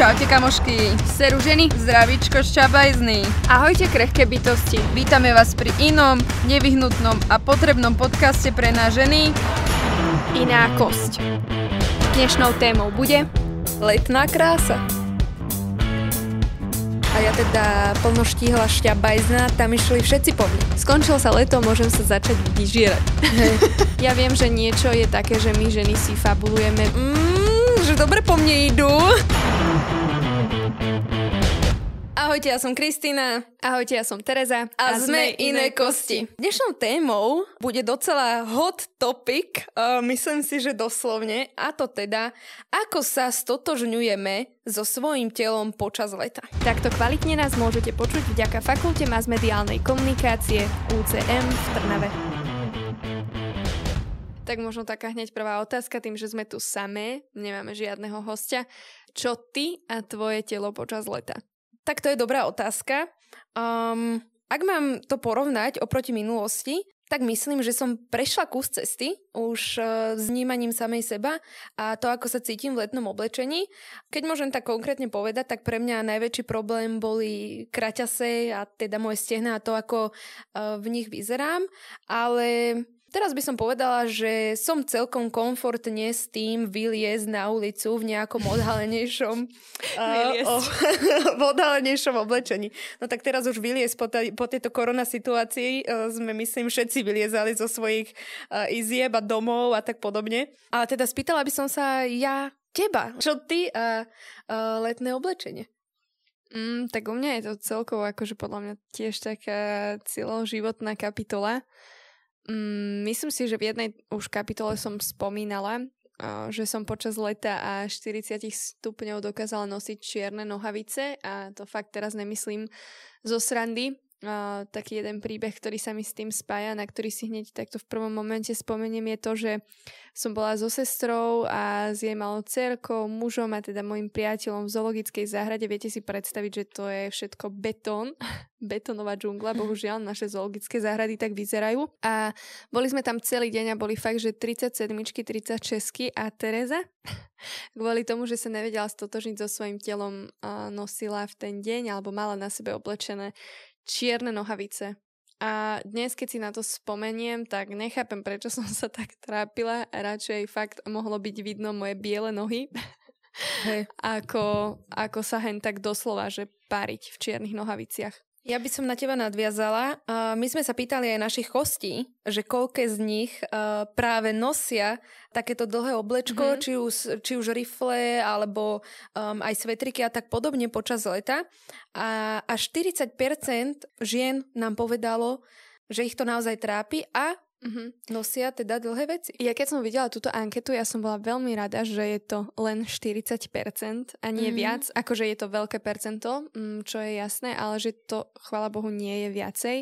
Čaute kamošky, seru ženy, zdravíčko šťabajzný. Ahojte krehké bytosti. Vítame vás pri inom, nevyhnutnom a potrebnom podcaste pre nás ženy. Iná kosť. Dnešnou témou bude Letná krása. A ja teda plnoštíhla šťabajzná, tam išli všetci po mne. Skončilo sa leto, môžem sa začať vyžierať. ja viem, že niečo je také, že my ženy si fabulujeme. Mmm, že dobre po mne idú. Ahojte, ja som Kristýna. Ahojte, ja som Tereza. A, a sme iné kosti. Dnešnou témou bude docela hot topic, uh, myslím si, že doslovne, a to teda, ako sa stotožňujeme so svojím telom počas leta. Takto kvalitne nás môžete počuť vďaka Fakulte masmediálnej komunikácie UCM v Trnave. Tak možno taká hneď prvá otázka, tým, že sme tu samé, nemáme žiadneho hostia. Čo ty a tvoje telo počas leta? Tak to je dobrá otázka. Um, ak mám to porovnať oproti minulosti, tak myslím, že som prešla kus cesty už s vnímaním samej seba a to, ako sa cítim v letnom oblečení. Keď môžem tak konkrétne povedať, tak pre mňa najväčší problém boli kraťase a teda moje stehna a to, ako uh, v nich vyzerám, ale Teraz by som povedala, že som celkom komfortne s tým vyliezť na ulicu v nejakom odhalenejšom, uh, o, v odhalenejšom oblečení. No tak teraz už vyliezť po, ta, po tejto korona situácii uh, sme myslím všetci vyliezali zo svojich uh, izieb a domov a tak podobne. Ale teda spýtala by som sa ja teba, čo ty a uh, uh, letné oblečenie? Mm, tak u mňa je to celkovo akože podľa mňa tiež taká celoživotná kapitola. Mm, myslím si, že v jednej už kapitole som spomínala, že som počas leta a 40 stupňov dokázala nosiť čierne nohavice a to fakt teraz nemyslím zo srandy, taký jeden príbeh, ktorý sa mi s tým spája, na ktorý si hneď takto v prvom momente spomeniem, je to, že som bola so sestrou a s jej malou cerkou, mužom a teda môjim priateľom v zoologickej záhrade. Viete si predstaviť, že to je všetko betón, betónová džungla, bohužiaľ naše zoologické záhrady tak vyzerajú. A boli sme tam celý deň a boli fakt, že 37, 36 a Tereza kvôli tomu, že sa nevedela stotožniť so svojím telom nosila v ten deň alebo mala na sebe oblečené čierne nohavice. A dnes, keď si na to spomeniem, tak nechápem, prečo som sa tak trápila. Radšej fakt mohlo byť vidno moje biele nohy, hey. ako, ako sa hen tak doslova, že pariť v čiernych nohaviciach. Ja by som na teba nadviazala. My sme sa pýtali aj našich hostí, že koľké z nich práve nosia takéto dlhé oblečko, mm-hmm. či, už, či už rifle, alebo um, aj svetriky a tak podobne počas leta. A až 40% žien nám povedalo, že ich to naozaj trápi a Mm-hmm. Nosia teda dlhé veci. Ja keď som videla túto anketu, ja som bola veľmi rada, že je to len 40% a nie mm-hmm. viac. Akože je to veľké percento, mm, čo je jasné, ale že to, chvála Bohu, nie je viacej.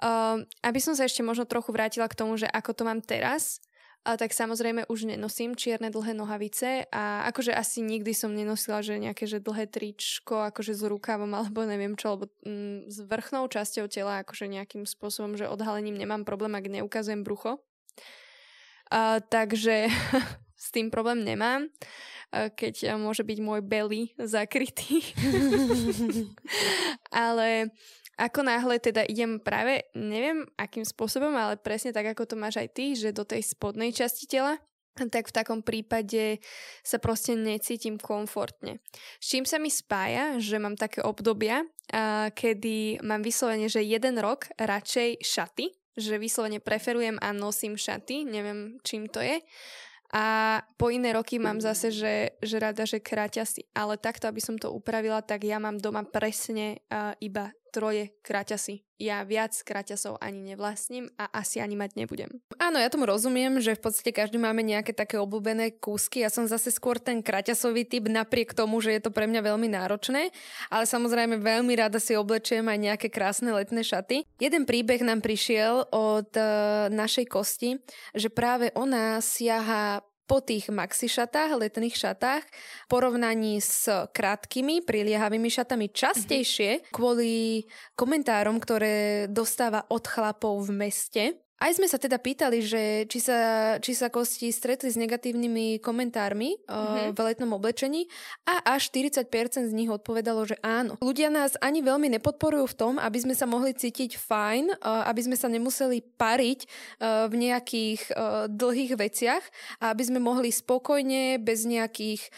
Uh, aby som sa ešte možno trochu vrátila k tomu, že ako to mám teraz, a tak samozrejme už nenosím čierne dlhé nohavice a akože asi nikdy som nenosila, že nejaké že dlhé tričko akože s rukavom alebo neviem čo, alebo mm, s vrchnou časťou tela akože nejakým spôsobom, že odhalením nemám problém, ak neukazujem brucho. A, takže s tým problém nemám, keď môže byť môj belly zakrytý. Ale ako náhle teda idem práve, neviem akým spôsobom, ale presne tak, ako to máš aj ty, že do tej spodnej časti tela, tak v takom prípade sa proste necítim komfortne. S čím sa mi spája, že mám také obdobia, kedy mám vyslovene, že jeden rok radšej šaty, že vyslovene preferujem a nosím šaty, neviem čím to je. A po iné roky mám zase, že, že rada, že kráťasy. Ale takto, aby som to upravila, tak ja mám doma presne iba troje kraťasy. Ja viac kraťasov ani nevlastním a asi ani mať nebudem. Áno, ja tomu rozumiem, že v podstate každý máme nejaké také obľúbené kúsky. Ja som zase skôr ten kraťasový typ, napriek tomu, že je to pre mňa veľmi náročné, ale samozrejme veľmi rada si oblečujem aj nejaké krásne letné šaty. Jeden príbeh nám prišiel od uh, našej kosti, že práve ona siaha po tých maxi šatách, letných šatách, v porovnaní s krátkými, priliehavými šatami častejšie mm-hmm. kvôli komentárom, ktoré dostáva od chlapov v meste. Aj sme sa teda pýtali, že či sa, či sa kosti stretli s negatívnymi komentármi mm-hmm. v letnom oblečení a až 40% z nich odpovedalo, že áno. Ľudia nás ani veľmi nepodporujú v tom, aby sme sa mohli cítiť fajn, uh, aby sme sa nemuseli pariť uh, v nejakých dlhých veciach a aby sme mohli spokojne, bez nejakých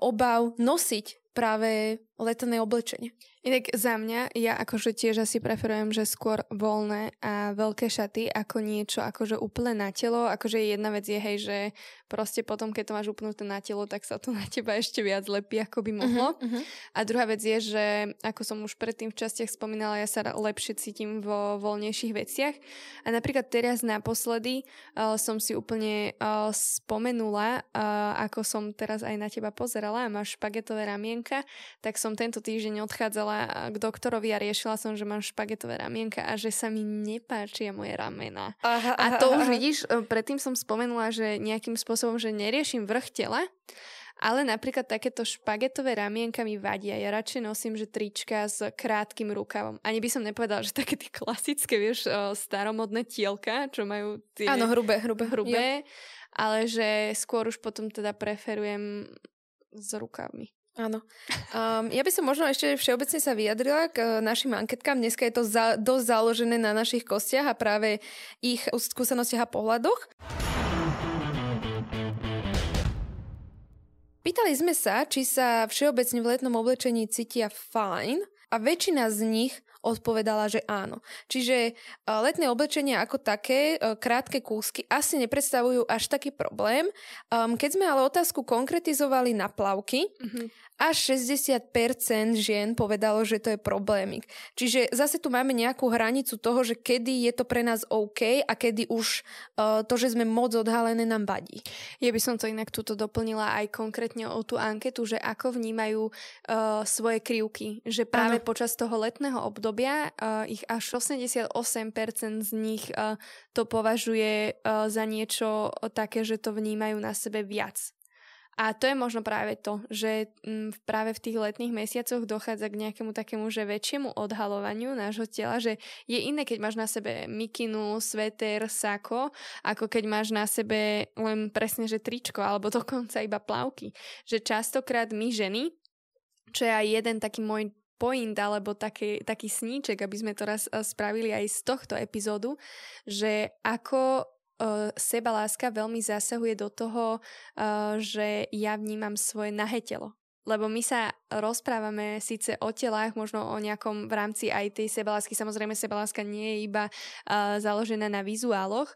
obav nosiť práve letné oblečenie. Inak za mňa, ja akože tiež asi preferujem, že skôr voľné a veľké šaty ako niečo akože úplne na telo. Akože jedna vec je, hej, že proste potom, keď to máš upnuté na telo, tak sa to na teba ešte viac lepí, ako by mohlo. Uh-huh, uh-huh. A druhá vec je, že ako som už predtým v častiach spomínala, ja sa lepšie cítim vo voľnejších veciach. A napríklad teraz naposledy uh, som si úplne uh, spomenula, uh, ako som teraz aj na teba pozerala a máš špagetové ramienka, tak som tento týždeň odchádzala k doktorovi a riešila som, že mám špagetové ramienka a že sa mi nepáčia moje ramena. Aha, a to aha, už aha. vidíš, e, predtým som spomenula, že nejakým spôsobom, že neriešim vrch tela, ale napríklad takéto špagetové ramienka mi vadia. Ja radšej nosím, že trička s krátkým rukavom. Ani by som nepovedala, že také tie klasické, vieš, e, staromodné tielka, čo majú tie... Áno, hrubé, hrubé. Hrubé, jo. ale že skôr už potom teda preferujem s rukavmi. Áno. Um, ja by som možno ešte všeobecne sa vyjadrila k uh, našim anketkám. Dneska je to za, dosť založené na našich kostiach a práve ich skúsenostiach a pohľadoch. Pýtali sme sa, či sa všeobecne v letnom oblečení cítia fajn a väčšina z nich odpovedala, že áno. Čiže uh, letné oblečenie ako také, uh, krátke kúsky asi nepredstavujú až taký problém. Keď sme ale otázku konkretizovali na plavky, mm-hmm až 60% žien povedalo, že to je problémik. Čiže zase tu máme nejakú hranicu toho, že kedy je to pre nás OK a kedy už uh, to, že sme moc odhalené, nám vadí. Ja by som to inak tuto doplnila aj konkrétne o tú anketu, že ako vnímajú uh, svoje krivky. Že práve ano. počas toho letného obdobia uh, ich až 88% z nich uh, to považuje uh, za niečo také, že to vnímajú na sebe viac. A to je možno práve to, že mm, práve v tých letných mesiacoch dochádza k nejakému takému, že väčšiemu odhalovaniu nášho tela, že je iné, keď máš na sebe mikinu, sveter, sako, ako keď máš na sebe len presne, že tričko, alebo dokonca iba plavky. Že častokrát my ženy, čo je aj jeden taký môj point alebo taký, taký sníček, aby sme to raz eh, spravili aj z tohto epizódu, že ako uh, sebaláska veľmi zasahuje do toho, uh, že ja vnímam svoje nahé telo. Lebo my sa rozprávame síce o telách, možno o nejakom v rámci aj tej sebalásky. Samozrejme, sebaláska nie je iba uh, založená na vizuáloch,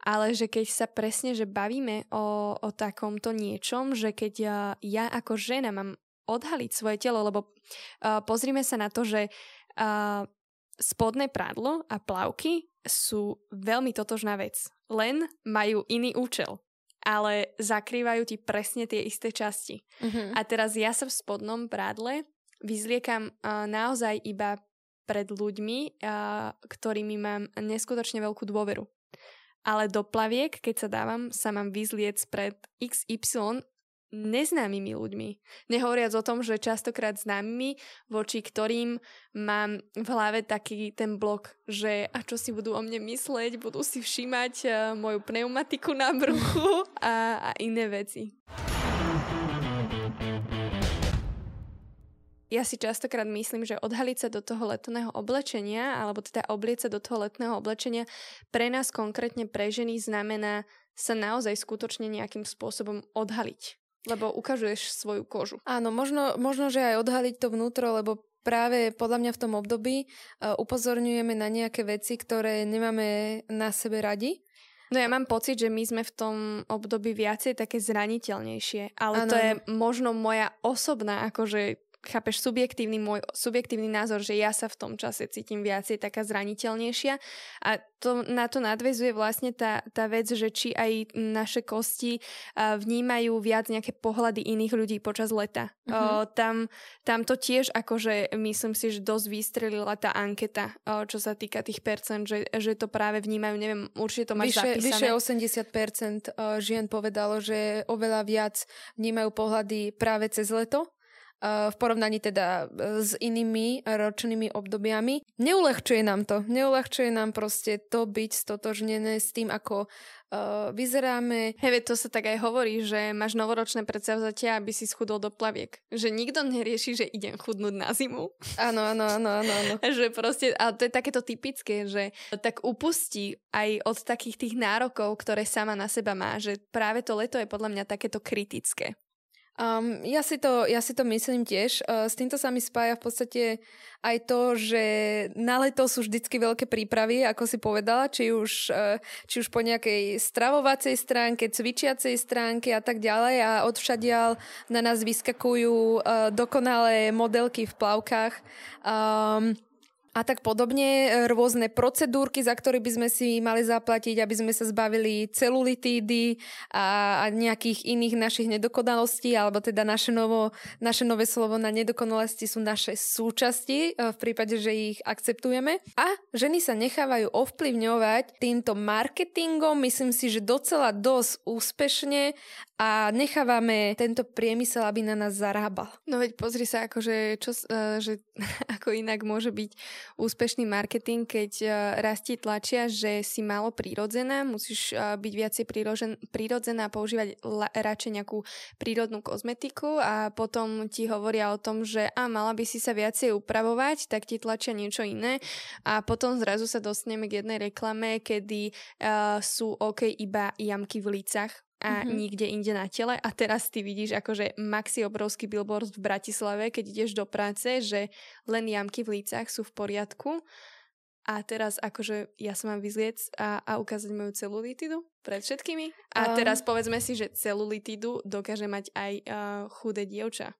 ale že keď sa presne, že bavíme o, o takomto niečom, že keď ja, ja ako žena mám odhaliť svoje telo, lebo uh, pozrime sa na to, že uh, spodné prádlo a plavky sú veľmi totožná vec. Len majú iný účel ale zakrývajú ti presne tie isté časti. Uh-huh. A teraz ja sa v spodnom prádle vyzliekam uh, naozaj iba pred ľuďmi, uh, ktorými mám neskutočne veľkú dôveru. Ale do plaviek, keď sa dávam, sa mám vyzliec pred XY neznámymi ľuďmi. Nehovoriac o tom, že častokrát známymi, voči ktorým mám v hlave taký ten blok, že a čo si budú o mne mysleť, budú si všímať uh, moju pneumatiku na bruchu a, a iné veci. Ja si častokrát myslím, že odhaliť sa do toho letného oblečenia, alebo teda oblieť sa do toho letného oblečenia, pre nás konkrétne pre ženy znamená sa naozaj skutočne nejakým spôsobom odhaliť. Lebo ukazuješ svoju kožu. Áno, možno, možno že aj odhaliť to vnútro, lebo práve podľa mňa v tom období uh, upozorňujeme na nejaké veci, ktoré nemáme na sebe radi. No ja mám pocit, že my sme v tom období viacej také zraniteľnejšie, ale ano. to je možno moja osobná akože chápeš, subjektívny môj subjektívny názor, že ja sa v tom čase cítim viacej taká zraniteľnejšia a to, na to nadvezuje vlastne tá, tá vec, že či aj naše kosti uh, vnímajú viac nejaké pohľady iných ľudí počas leta. Uh-huh. Uh, tam, tam to tiež akože myslím si, že dosť vystrelila tá anketa, uh, čo sa týka tých percent, že, že to práve vnímajú, neviem, určite to máš vyše, zapísané. Vyše 80% žien povedalo, že oveľa viac vnímajú pohľady práve cez leto v porovnaní teda s inými ročnými obdobiami. Neulehčuje nám to. Neulehčuje nám proste to byť stotožnené s tým, ako uh, vyzeráme. Hej, to sa tak aj hovorí, že máš novoročné predsavzatia, aby si schudol do plaviek. Že nikto nerieši, že idem chudnúť na zimu. Áno, áno, áno, áno. áno. že proste, a to je takéto typické, že tak upustí aj od takých tých nárokov, ktoré sama na seba má, že práve to leto je podľa mňa takéto kritické. Um, ja, si to, ja si to myslím tiež. Uh, s týmto sa mi spája v podstate aj to, že na leto sú vždycky veľké prípravy, ako si povedala, či už, uh, či už po nejakej stravovacej stránke, cvičiacej stránke a tak ďalej a odvšadial na nás vyskakujú uh, dokonalé modelky v plavkách. Um, a tak podobne, e, rôzne procedúrky, za ktoré by sme si mali zaplatiť, aby sme sa zbavili celulitídy a, a nejakých iných našich nedokonalostí, alebo teda naše, novo, naše nové slovo na nedokonalosti sú naše súčasti, e, v prípade, že ich akceptujeme. A ženy sa nechávajú ovplyvňovať týmto marketingom, myslím si, že docela dosť úspešne a nechávame tento priemysel, aby na nás zarábal. No veď pozri sa, akože, čo, uh, že ako inak môže byť úspešný marketing, keď uh, rastie tlačia, že si málo prírodzená, musíš uh, byť viacej prírodzená a používať radšej nejakú prírodnú kozmetiku a potom ti hovoria o tom, že a mala by si sa viacej upravovať, tak ti tlačia niečo iné a potom zrazu sa dostaneme k jednej reklame, kedy uh, sú OK iba jamky v lícach a mm-hmm. nikde inde na tele. A teraz ty vidíš akože maxi obrovský billboard v Bratislave, keď ideš do práce, že len jamky v lícach sú v poriadku. A teraz akože ja sa mám vyzliec a, a ukázať moju celulitidu pred všetkými. A um. teraz povedzme si, že celulitidu dokáže mať aj uh, chudé dievča.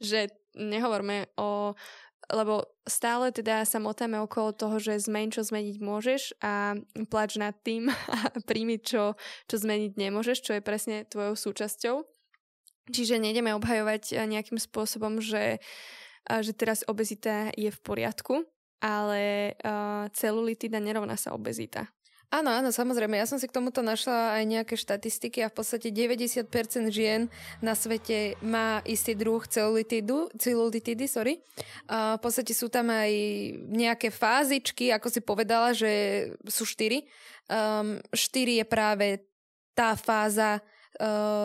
Že nehovorme o lebo stále teda sa motáme okolo toho, že zmeň, čo zmeniť môžeš a plač nad tým a príjmi, čo, čo zmeniť nemôžeš, čo je presne tvojou súčasťou. Čiže nejdeme obhajovať eh, nejakým spôsobom, že, eh, že teraz obezita je v poriadku, ale uh, celulitida nerovná sa obezita. Áno, áno, samozrejme. Ja som si k tomuto našla aj nejaké štatistiky a v podstate 90% žien na svete má istý druh celulitidu, celulitidy, sorry. A v podstate sú tam aj nejaké fázičky, ako si povedala, že sú štyri. Um, štyri je práve tá fáza,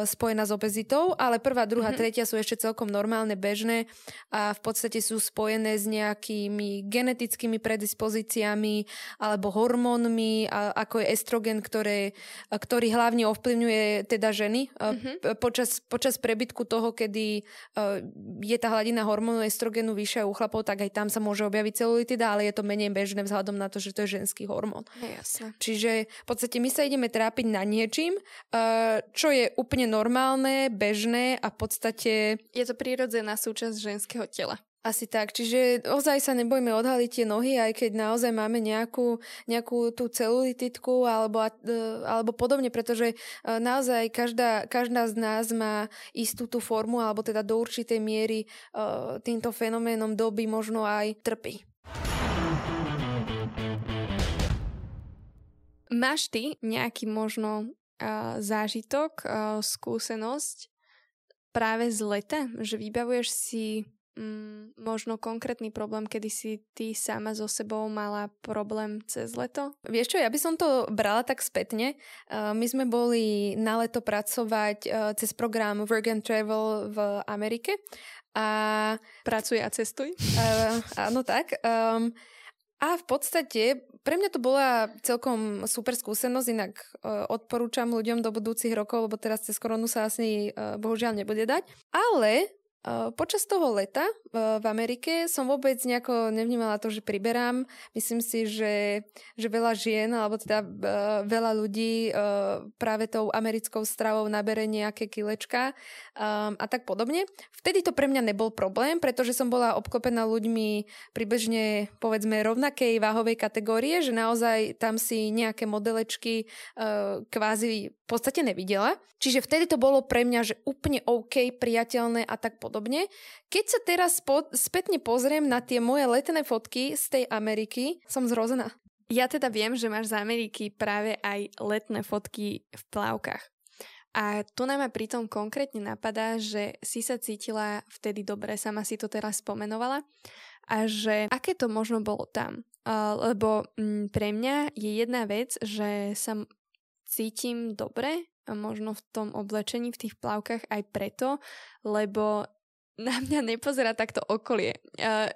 spojená s obezitou, ale prvá, druhá, mm-hmm. tretia sú ešte celkom normálne, bežné a v podstate sú spojené s nejakými genetickými predispozíciami alebo hormónmi, a, ako je estrogen, ktoré, ktorý hlavne ovplyvňuje teda ženy mm-hmm. počas, počas prebytku toho, kedy uh, je tá hladina hormónu estrogenu vyššia u chlapov, tak aj tam sa môže objaviť celulitida, ale je to menej bežné vzhľadom na to, že to je ženský hormón. jasne. Čiže v podstate my sa ideme trápiť na niečím, čo je je úplne normálne, bežné a v podstate... Je to prírodzená súčasť ženského tela. Asi tak, čiže ozaj sa nebojme odhaliť tie nohy, aj keď naozaj máme nejakú, nejakú tú celulititku alebo, e, alebo podobne, pretože e, naozaj každá, každá z nás má istú tú formu alebo teda do určitej miery e, týmto fenoménom doby možno aj trpí. Máš ty nejaký možno zážitok, skúsenosť práve z leta? Že vybavuješ si mm, možno konkrétny problém, kedy si ty sama so sebou mala problém cez leto? Vieš čo, ja by som to brala tak spätne. my sme boli na leto pracovať cez program Work and Travel v Amerike. A... Pracuj a cestuj. Uh, áno, tak. Um, a v podstate pre mňa to bola celkom super skúsenosť, inak uh, odporúčam ľuďom do budúcich rokov, lebo teraz cez koronu sa asi uh, bohužiaľ nebude dať. Ale Počas toho leta v Amerike som vôbec nejako nevnímala to, že priberám. Myslím si, že, že veľa žien, alebo teda veľa ľudí práve tou americkou stravou nabere nejaké kilečka a tak podobne. Vtedy to pre mňa nebol problém, pretože som bola obklopená ľuďmi pribežne, povedzme, rovnakej váhovej kategórie, že naozaj tam si nejaké modelečky kvázi v podstate nevidela. Čiže vtedy to bolo pre mňa, že úplne OK, priateľné a tak podobne. Keď sa teraz po, spätne pozriem na tie moje letné fotky z tej Ameriky, som zrozená. Ja teda viem, že máš z Ameriky práve aj letné fotky v plavkách. A tu nám pritom konkrétne napadá, že si sa cítila vtedy dobre, sama si to teraz spomenovala, a že aké to možno bolo tam. Lebo m, pre mňa je jedna vec, že sa cítim dobre, možno v tom oblečení, v tých plavkách aj preto, lebo na mňa nepozerá takto okolie. Uh,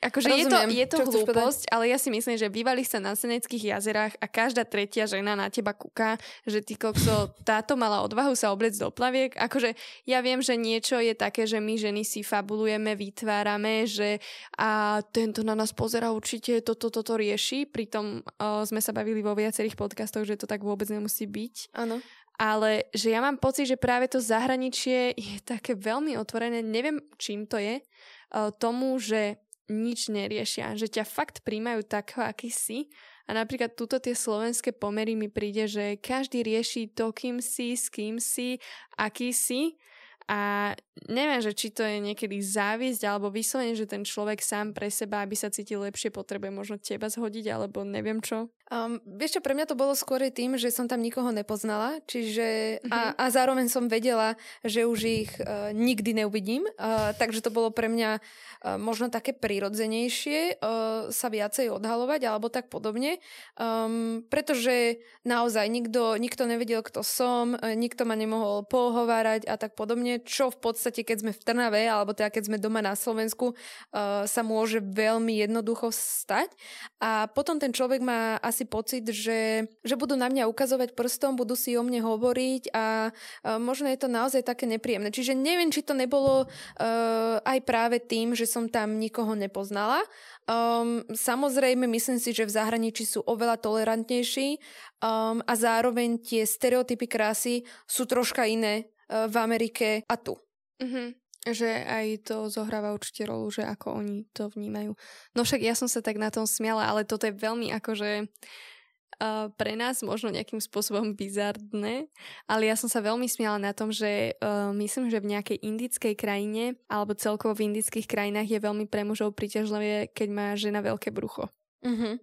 Akože je to, je to hlúposť, ale ja si myslím, že bývali sa na Seneckých jazerách a každá tretia žena na teba kúka, že ty kokso, táto mala odvahu sa obliecť do plaviek. Akože ja viem, že niečo je také, že my ženy si fabulujeme, vytvárame, že a tento na nás pozera určite toto, toto, toto rieši. Pritom uh, sme sa bavili vo viacerých podcastoch, že to tak vôbec nemusí byť. Áno ale že ja mám pocit, že práve to zahraničie je také veľmi otvorené, neviem čím to je, uh, tomu, že nič neriešia, že ťa fakt príjmajú takého, aký si a napríklad túto tie slovenské pomery mi príde, že každý rieši to, kým si, s kým si, aký si a neviem, že či to je niekedy závisť alebo vyslovene, že ten človek sám pre seba, aby sa cítil lepšie, potrebuje možno teba zhodiť alebo neviem čo. Um, vieš čo, pre mňa to bolo skôr tým, že som tam nikoho nepoznala, čiže a, mhm. a zároveň som vedela, že už ich uh, nikdy neuvidím, uh, takže to bolo pre mňa uh, možno také prirodzenejšie uh, sa viacej odhalovať alebo tak podobne, um, pretože naozaj nikto, nikto nevedel, kto som, uh, nikto ma nemohol pohovárať a tak podobne, čo v podstate, keď sme v Trnave alebo teda keď sme doma na Slovensku, uh, sa môže veľmi jednoducho stať a potom ten človek má asi pocit, že, že budú na mňa ukazovať prstom, budú si o mne hovoriť a uh, možno je to naozaj také nepríjemné. Čiže neviem, či to nebolo uh, aj práve tým, že som tam nikoho nepoznala. Um, samozrejme, myslím si, že v zahraničí sú oveľa tolerantnejší um, a zároveň tie stereotypy krásy sú troška iné uh, v Amerike a tu. Mm-hmm. Že aj to zohráva určite rolu, že ako oni to vnímajú. No však ja som sa tak na tom smiala, ale toto je veľmi akože uh, pre nás možno nejakým spôsobom bizardné, ale ja som sa veľmi smiala na tom, že uh, myslím, že v nejakej indickej krajine alebo celkovo v indických krajinách je veľmi pre mužov príťažlivé, keď má žena veľké brucho. Mm-hmm.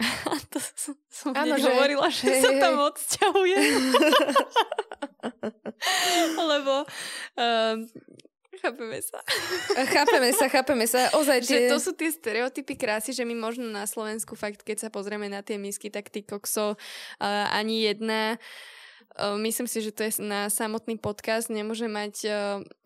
A to som, som ano, že... hovorila, že hej, sa tam odsťahuje. Lebo um, Chápeme sa. Chápeme sa, chápeme sa. Ozaj, že to sú tie stereotypy krásy, že my možno na Slovensku fakt, keď sa pozrieme na tie misky, tak ty kokso uh, ani jedna uh, myslím si, že to je na samotný podcast, nemôže mať uh,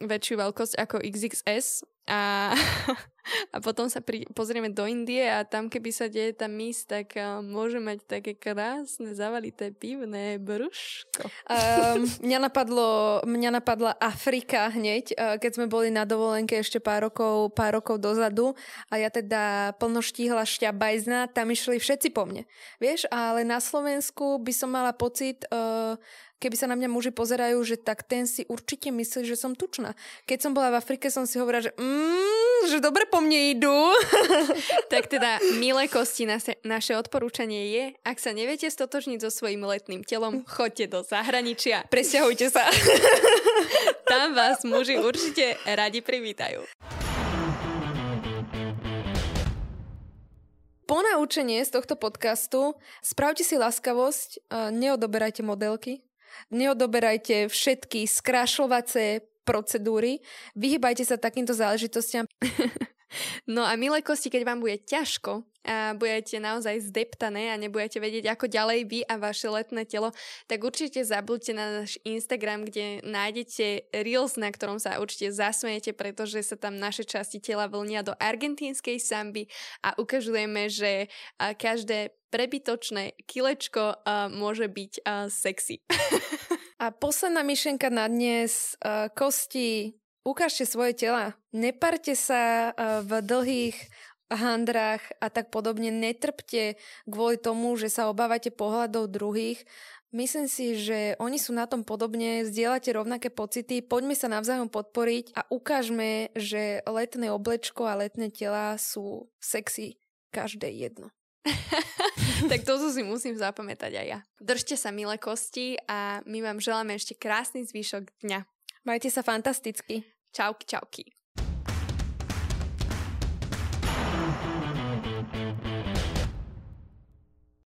väčšiu veľkosť ako XXS a, a potom sa pri, pozrieme do Indie a tam keby sa deje tá mis, tak uh, môže mať také krásne zavalité pivné brúško. Um, mňa, napadlo, mňa napadla Afrika hneď, uh, keď sme boli na dovolenke ešte pár rokov, pár rokov dozadu a ja teda plno štíhla šťabajzna, tam išli všetci po mne. Vieš, ale na Slovensku by som mala pocit, uh, keby sa na mňa muži pozerajú, že tak ten si určite myslí, že som tučná. Keď som bola v Afrike, som si hovorila, že mm, že dobre po mne idú. tak teda, milé kosti, naše, naše odporúčanie je, ak sa neviete stotožniť so svojím letným telom, choďte do zahraničia. Presťahujte sa. Tam vás muži určite radi privítajú. Ponaučenie z tohto podcastu, spravte si láskavosť, neodoberajte modelky, neodoberajte všetky skrášľovacie procedúry, vyhybajte sa takýmto záležitostiam. No a milé kosti, keď vám bude ťažko a budete naozaj zdeptané a nebudete vedieť, ako ďalej vy a vaše letné telo, tak určite zabudte na náš Instagram, kde nájdete Reels, na ktorom sa určite zasmejete, pretože sa tam naše časti tela vlnia do argentínskej samby a ukazujeme, že každé prebytočné kilečko môže byť sexy. a posledná myšlenka na dnes. Kosti, ukážte svoje tela. Neparte sa v dlhých handrách a tak podobne. Netrpte kvôli tomu, že sa obávate pohľadov druhých. Myslím si, že oni sú na tom podobne, zdieľate rovnaké pocity, poďme sa navzájom podporiť a ukážme, že letné oblečko a letné tela sú sexy každé jedno. tak toto si musím zapamätať aj ja. Držte sa, milé kosti, a my vám želáme ešte krásny zvyšok dňa. Majte sa fantasticky. Čauky, čauky.